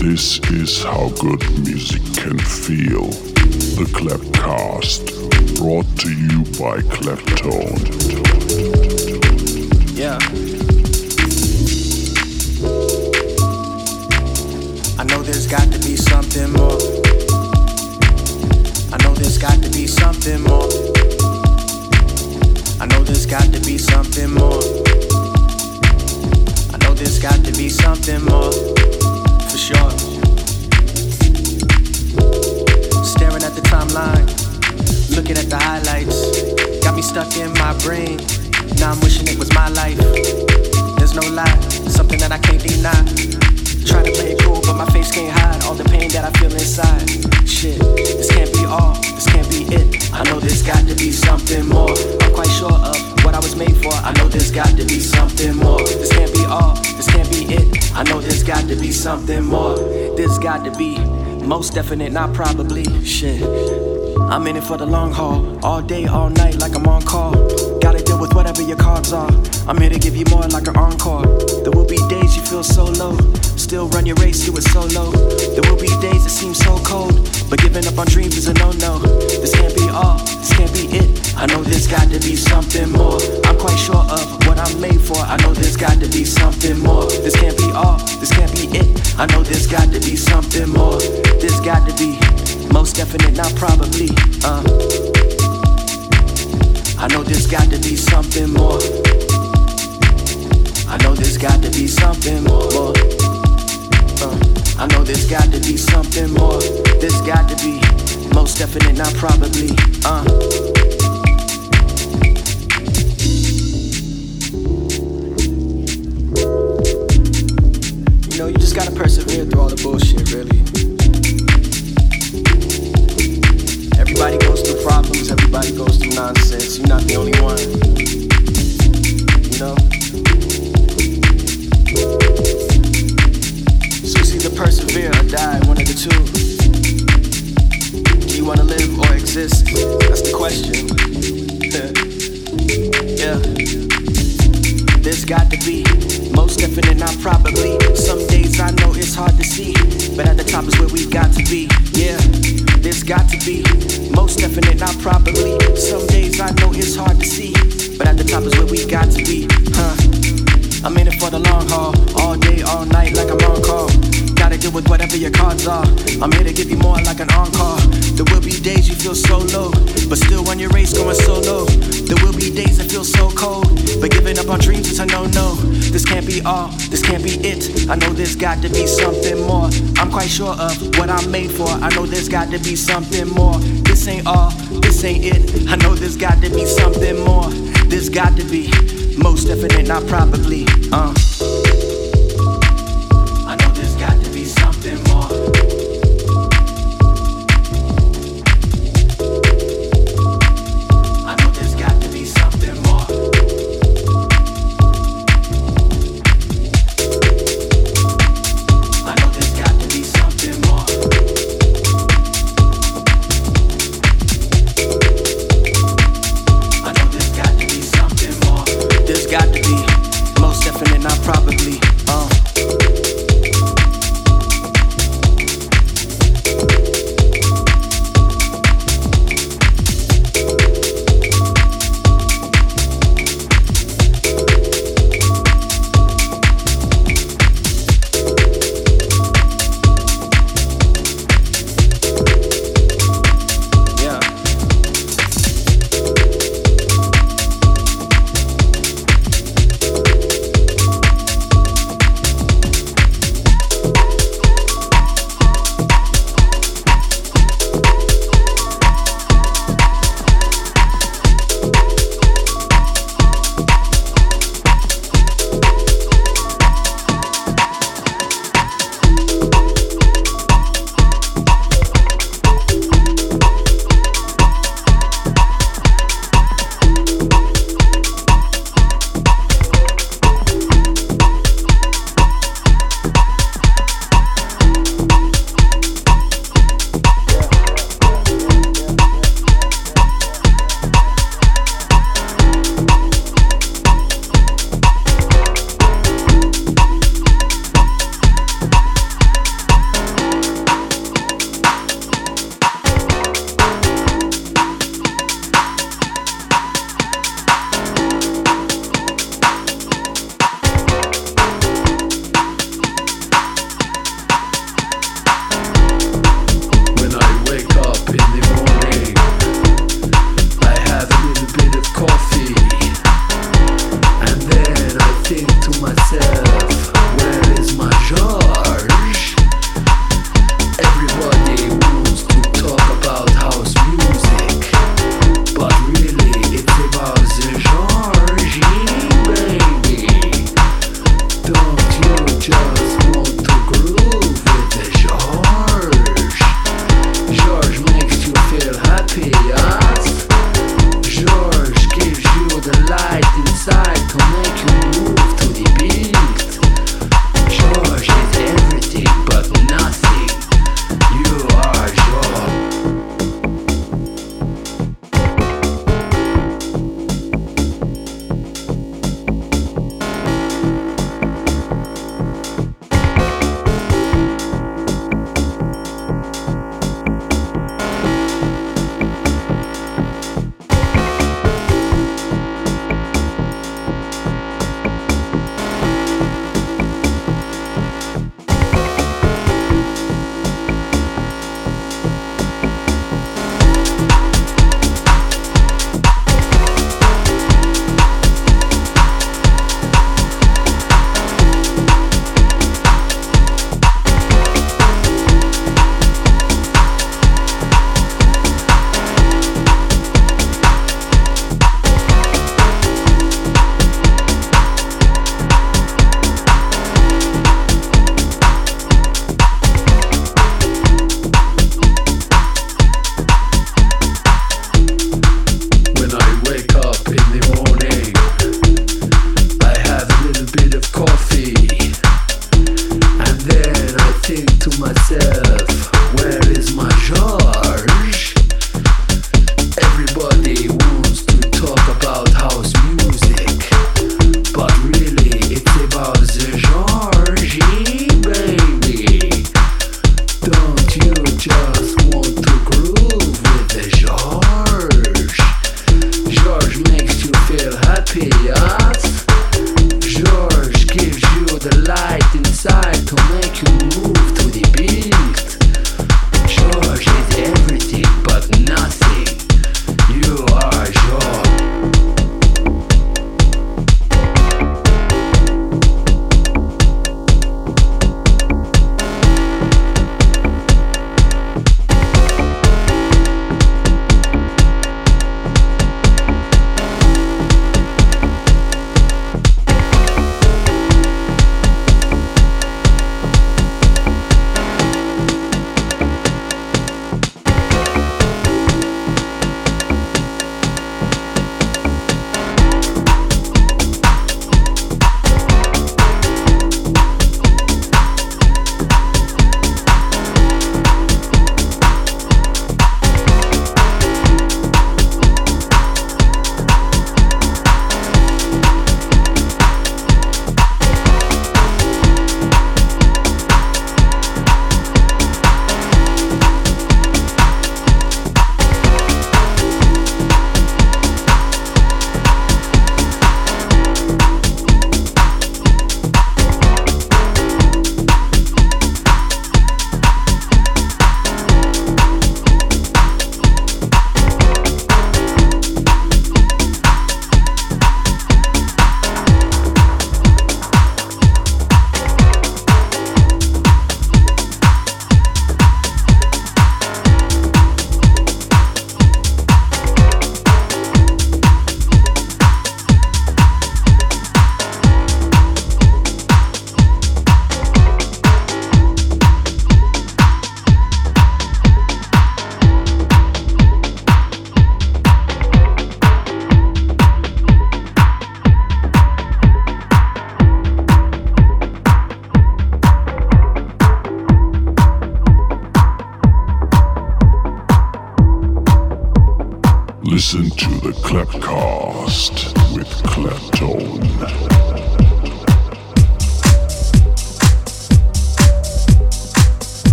This is how good music can feel. The Clapcast, brought to you by Claptone. Yeah. I know there's got to be something more. I know there's got to be something more. I know there's got to be something more. I know there's got to be something more. Staring at the timeline, looking at the highlights. Got me stuck in my brain. Now I'm wishing it was my life. There's no lie, something that I can't deny. To play it cool, but my face can't hide all the pain that I feel inside. Shit, this can't be all, this can't be it. I know there's got to be something more. I'm quite sure of what I was made for. I know there's got to be something more. This can't be all, this can't be it. I know there's got to be something more. There's got to be most definite, not probably. Shit. I'm in it for the long haul, all day, all night, like I'm on call. Gotta deal with whatever your cards are. I'm here to give you more like an encore. There will be days you feel so low, still run your race, do it solo. There will be days that seem so cold, but giving up on dreams is a no-no. This can't be all, this can't be it. I know there's got to be something more. I'm quite sure of what I'm made for. I know there's got to be something more. This can't be all, this can't be it. I know there's got to be something more. There's got to be. Most definite, not probably. Uh. I know there's got to be something more. I know there's got to be something more. Uh. I know there's got to be something more. There's got to be. Most definite, not probably. Uh.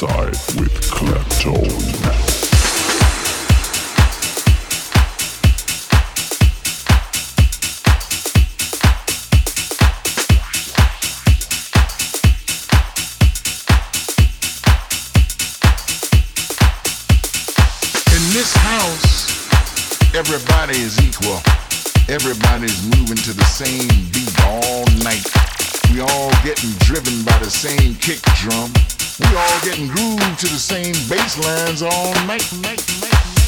Inside with Claptone. everybody is equal. Everybody's moving to the same beat all night. We all getting driven by the same kick drum. We all getting grooved to the same bass lines all night, night, night.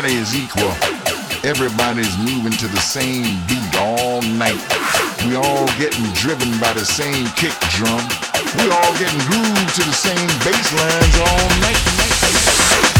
Everybody is equal. Everybody's moving to the same beat all night. We all getting driven by the same kick drum. We all getting grooved to the same bass lines all night.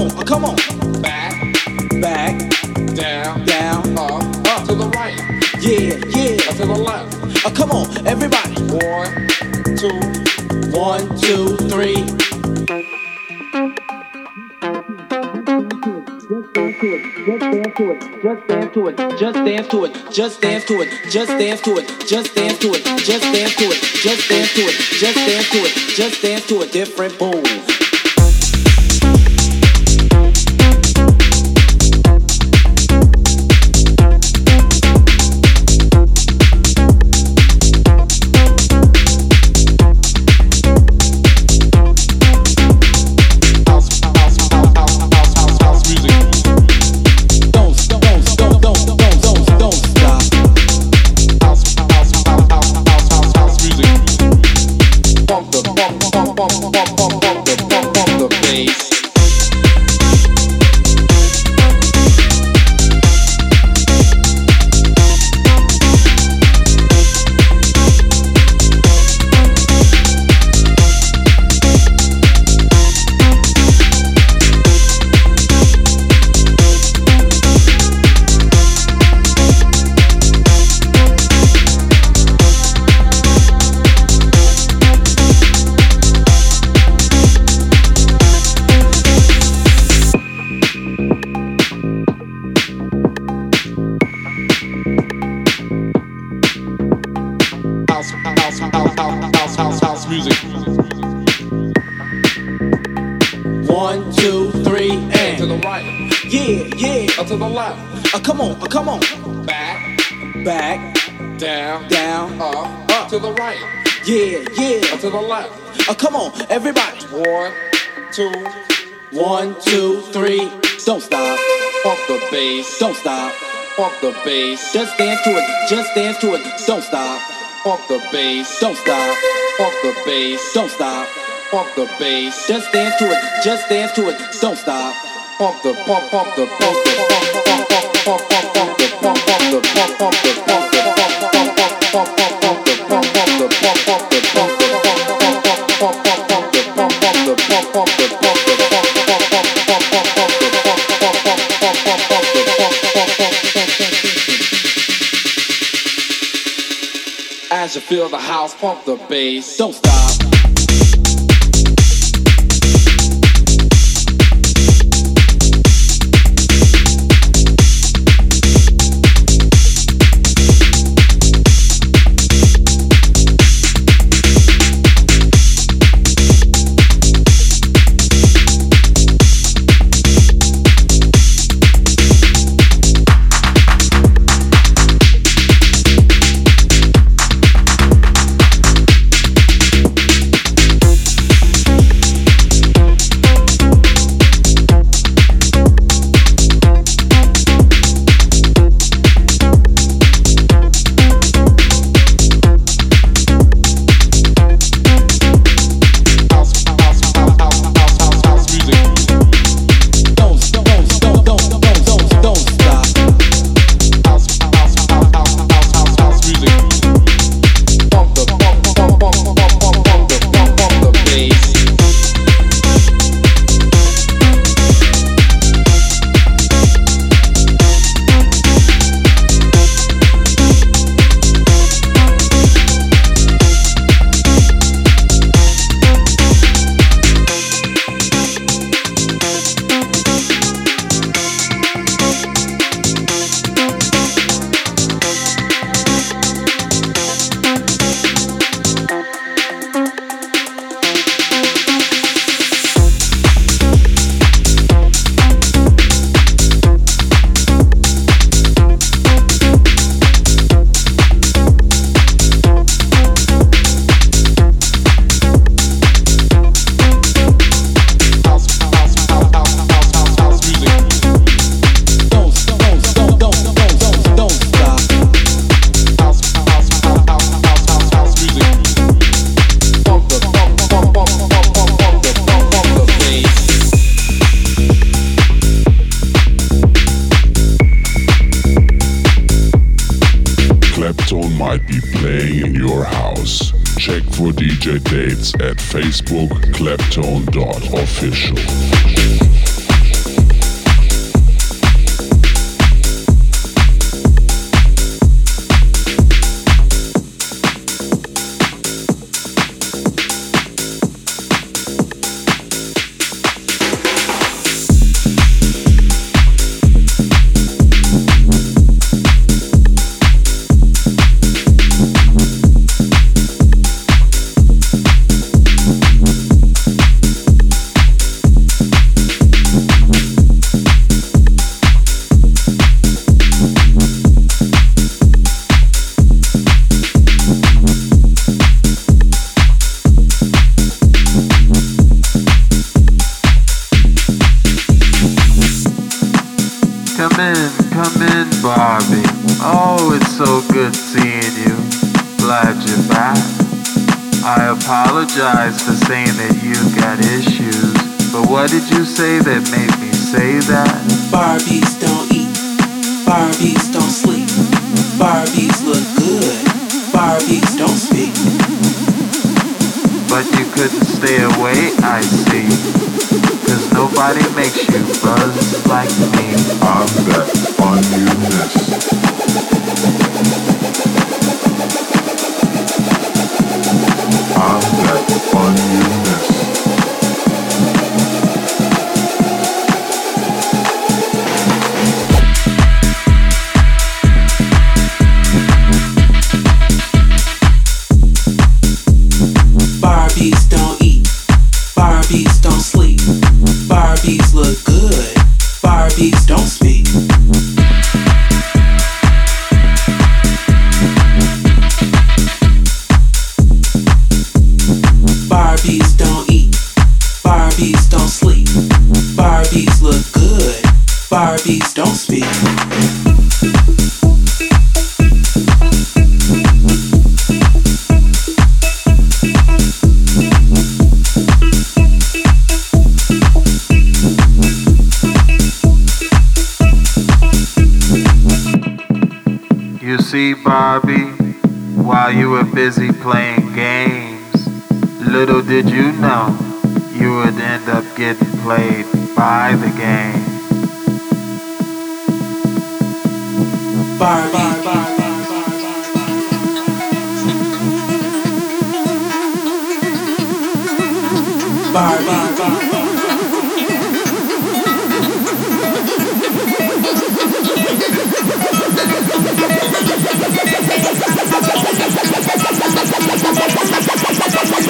On, uh, come on. Back, Back, down, down, up, up to the right, yeah, yeah. up to the left. Uh, come on, everybody. One, two, One, two, three. Just dance to it, just dance to it, just dance to it, just dance to it, just dance to it, just dance to it, just dance to it, just dance to it, just dance to it, just dance to a different boom. To the right, yeah, yeah. up to the left. Uh, come on, uh, come on. Back, Back, down, down, up, up to the right, yeah, yeah. up to the left. Uh, come on, everybody. One, two, One, two, three. Don't stop. pump the bass, Don't stop. pump the bass, Just dance to it. Just dance to it. Don't stop. pump the bass, Don't stop. pump the bass, Don't stop. pump the bass, Just dance to it. Just dance to it. Don't stop. As you feel the house, pump the bass. Don't stop. Apologize for saying that you've got issues, but what did you say that made me say that? Barbies don't eat, Barbies don't sleep, Barbies look good, Barbies don't speak. But you couldn't stay away, I see. Cause nobody makes you buzz like me. I'm that fun little did you know you would end up getting played by the game. Barbie. Barbie. I'm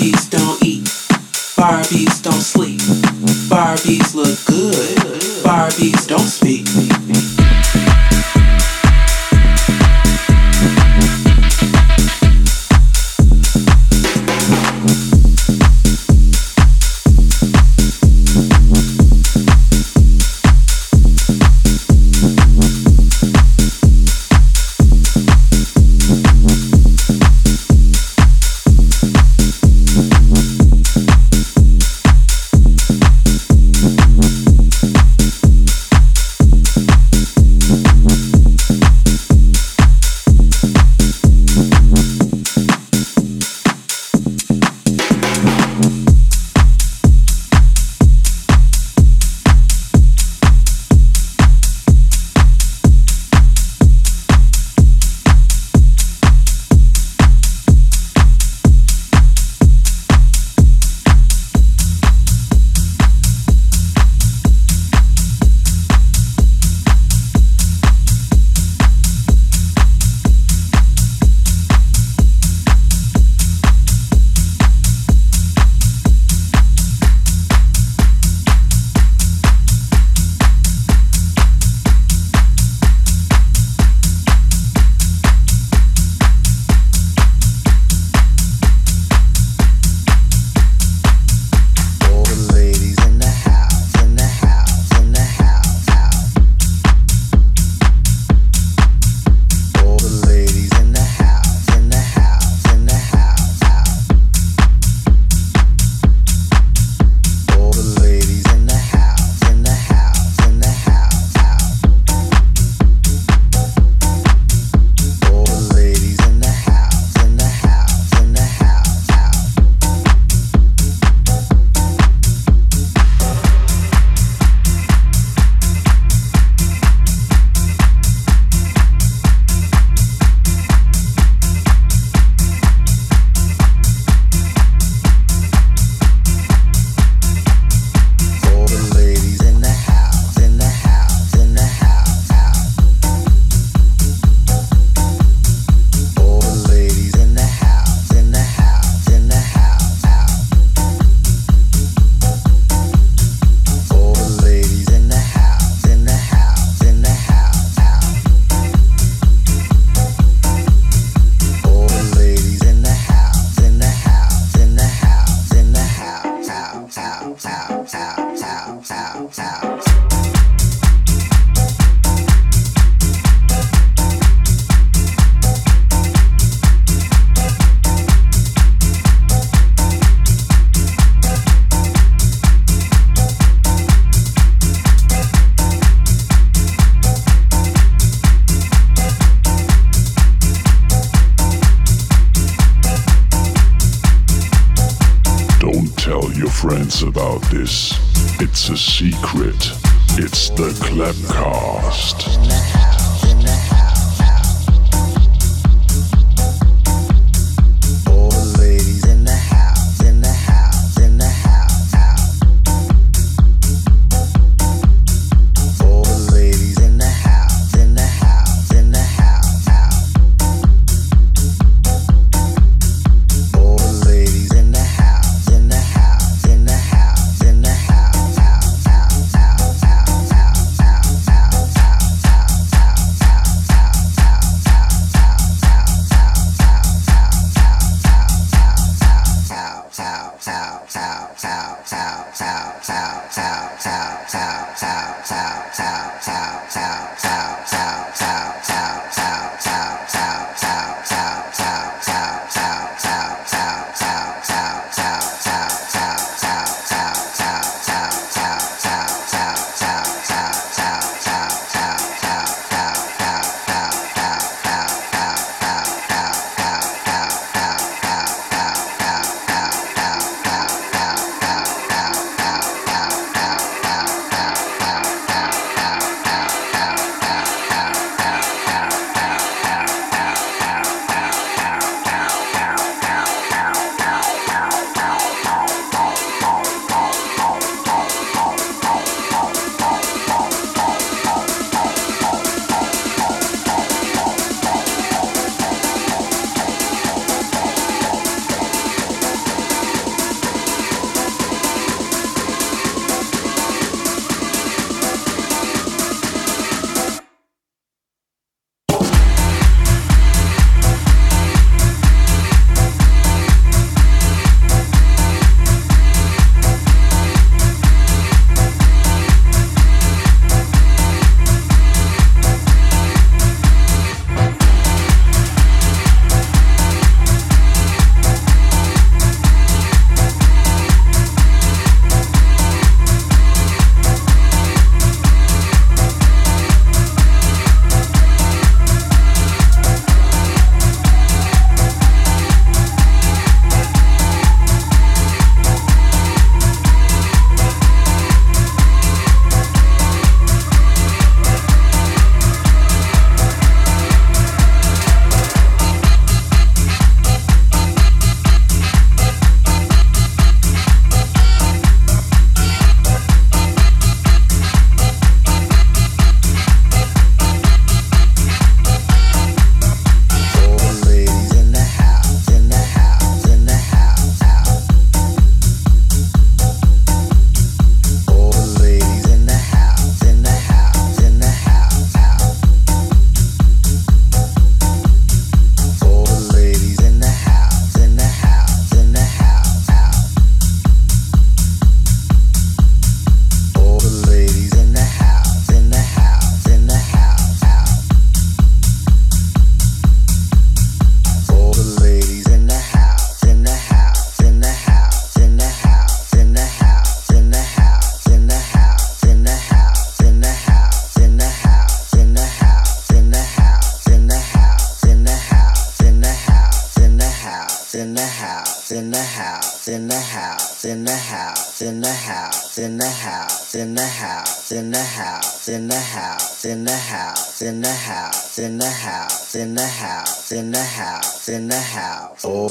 Barbies don't eat, Barbies don't sleep, Barbies look good, Barbies don't speak.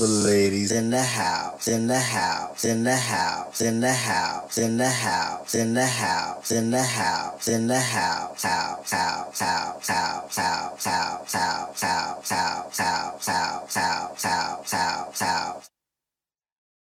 In the house, in the house, in the house, in the house, in the house, in the house, in the house, in the house, house, house, house, house, house, house, house, house, house, house, house, house, house.